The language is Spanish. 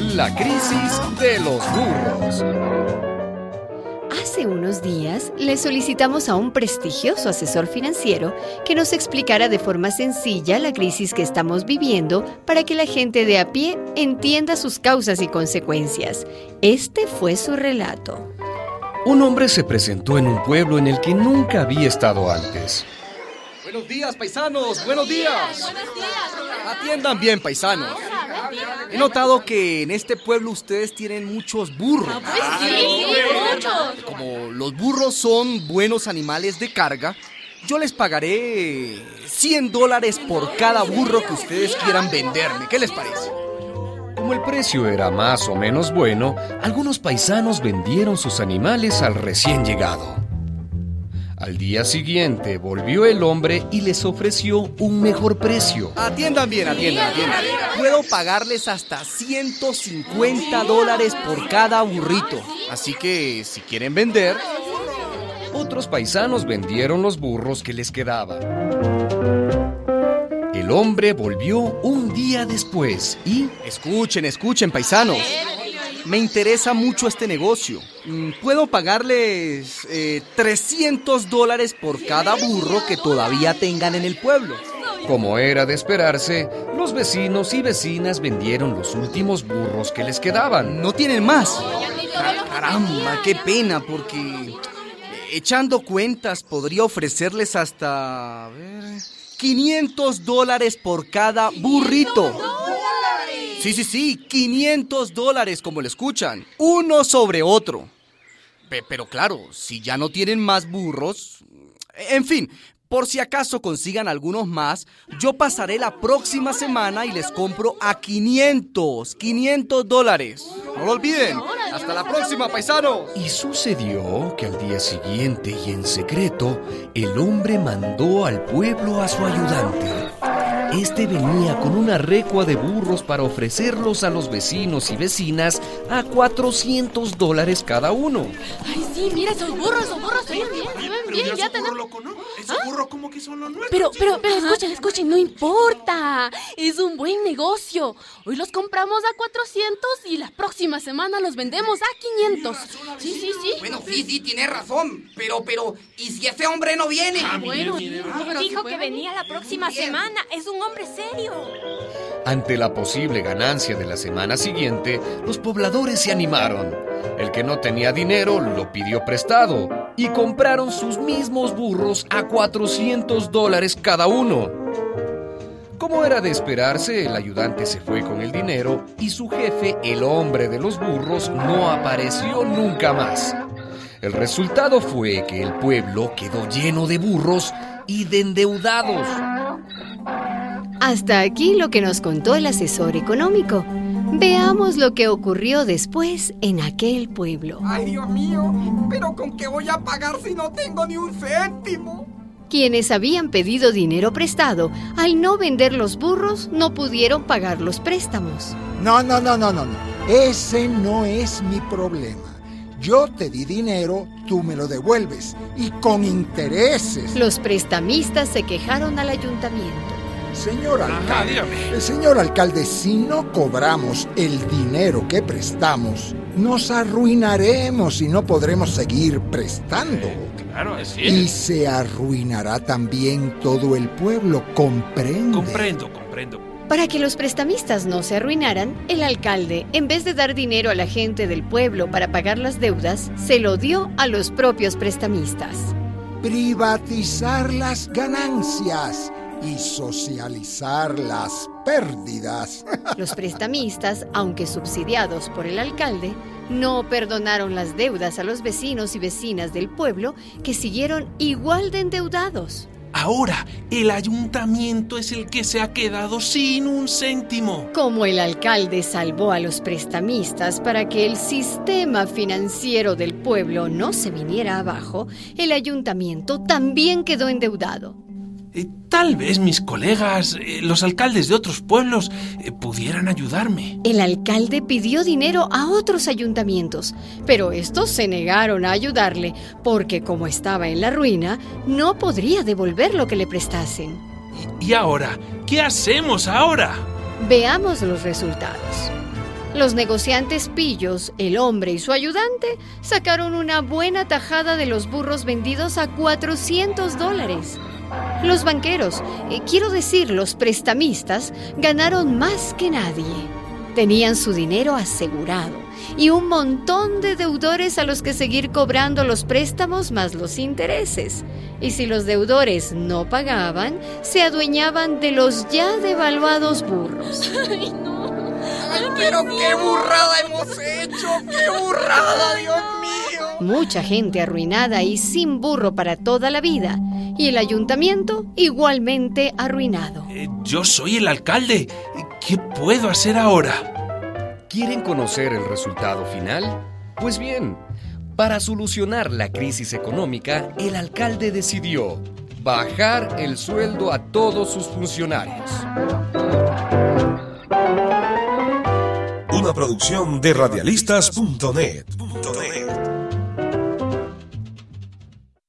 La crisis de los burros. Hace unos días le solicitamos a un prestigioso asesor financiero que nos explicara de forma sencilla la crisis que estamos viviendo para que la gente de a pie entienda sus causas y consecuencias. Este fue su relato. Un hombre se presentó en un pueblo en el que nunca había estado antes. Buenos días, paisanos. Buenos días. Atiendan bien, paisanos. He notado que en este pueblo ustedes tienen muchos burros. Como los burros son buenos animales de carga, yo les pagaré 100 dólares por cada burro que ustedes quieran venderme. ¿Qué les parece? Como el precio era más o menos bueno, algunos paisanos vendieron sus animales al recién llegado. Al día siguiente volvió el hombre y les ofreció un mejor precio. Atiendan bien, atiendan, atiendan. Puedo pagarles hasta 150 dólares por cada burrito. Así que si quieren vender... Otros paisanos vendieron los burros que les quedaban. El hombre volvió un día después y... Escuchen, escuchen, paisanos. Me interesa mucho este negocio. Mm, Puedo pagarles eh, 300 dólares por cada burro que todavía tengan en el pueblo. Como era de esperarse, los vecinos y vecinas vendieron los últimos burros que les quedaban. No tienen más. Ca- Caramba, qué pena, porque echando cuentas podría ofrecerles hasta... A ver, 500 dólares por cada burrito. Sí, sí, sí, 500 dólares como lo escuchan, uno sobre otro. Pe- pero claro, si ya no tienen más burros... En fin, por si acaso consigan algunos más, yo pasaré la próxima semana y les compro a 500, 500 dólares. No lo olviden. Hasta la próxima, paisano. Y sucedió que al día siguiente y en secreto, el hombre mandó al pueblo a su ayudante. Este venía con una recua de burros para ofrecerlos a los vecinos y vecinas a 400 dólares cada uno. Ay, sí, mira esos burros, esos burros se ven bien, se ven Pero bien, ya ya tenemos... burro loco, ¿no? Ese burro como que son los nuestros. Pero, pero, pero escuchen, escuchen, no importa. Es un buen negocio. Hoy los compramos a 400 y la próxima semana los vendemos a 500. Sí, sí, sí. Bueno, sí, sí, tiene razón. Pero, pero, ¿y si ese hombre no viene? Bueno, pero si Dijo que venía la próxima semana. Es un hombre serio. Ante la posible ganancia de la semana siguiente, los pobladores se animaron. El que no tenía dinero lo pidió prestado y compraron sus mismos burros a 400 dólares cada uno. Como era de esperarse, el ayudante se fue con el dinero y su jefe, el hombre de los burros, no apareció nunca más. El resultado fue que el pueblo quedó lleno de burros y de endeudados. Hasta aquí lo que nos contó el asesor económico. Veamos lo que ocurrió después en aquel pueblo. Ay, Dios mío, pero ¿con qué voy a pagar si no tengo ni un céntimo? Quienes habían pedido dinero prestado, al no vender los burros, no pudieron pagar los préstamos. No, no, no, no, no, no. Ese no es mi problema. Yo te di dinero, tú me lo devuelves y con intereses. Los prestamistas se quejaron al ayuntamiento. Señor alcalde, eh, señor alcalde, si no cobramos el dinero que prestamos, nos arruinaremos y no podremos seguir prestando. Claro, así Y es. se arruinará también todo el pueblo, comprende. Comprendo, comprendo. Para que los prestamistas no se arruinaran, el alcalde, en vez de dar dinero a la gente del pueblo para pagar las deudas, se lo dio a los propios prestamistas. Privatizar las ganancias y socializar las pérdidas. Los prestamistas, aunque subsidiados por el alcalde, no perdonaron las deudas a los vecinos y vecinas del pueblo que siguieron igual de endeudados. Ahora, el ayuntamiento es el que se ha quedado sin un céntimo. Como el alcalde salvó a los prestamistas para que el sistema financiero del pueblo no se viniera abajo, el ayuntamiento también quedó endeudado. Eh, tal vez mis colegas, eh, los alcaldes de otros pueblos, eh, pudieran ayudarme. El alcalde pidió dinero a otros ayuntamientos, pero estos se negaron a ayudarle porque como estaba en la ruina, no podría devolver lo que le prestasen. ¿Y ahora? ¿Qué hacemos ahora? Veamos los resultados. Los negociantes pillos, el hombre y su ayudante, sacaron una buena tajada de los burros vendidos a 400 dólares. Los banqueros, eh, quiero decir los prestamistas, ganaron más que nadie. Tenían su dinero asegurado y un montón de deudores a los que seguir cobrando los préstamos más los intereses. Y si los deudores no pagaban, se adueñaban de los ya devaluados burros. Ay, no. Ay, pero qué burrada hemos hecho, qué burrada, Dios mío. Mucha gente arruinada y sin burro para toda la vida. Y el ayuntamiento igualmente arruinado. Eh, yo soy el alcalde. ¿Qué puedo hacer ahora? ¿Quieren conocer el resultado final? Pues bien, para solucionar la crisis económica, el alcalde decidió bajar el sueldo a todos sus funcionarios. Producción de radialistas.net.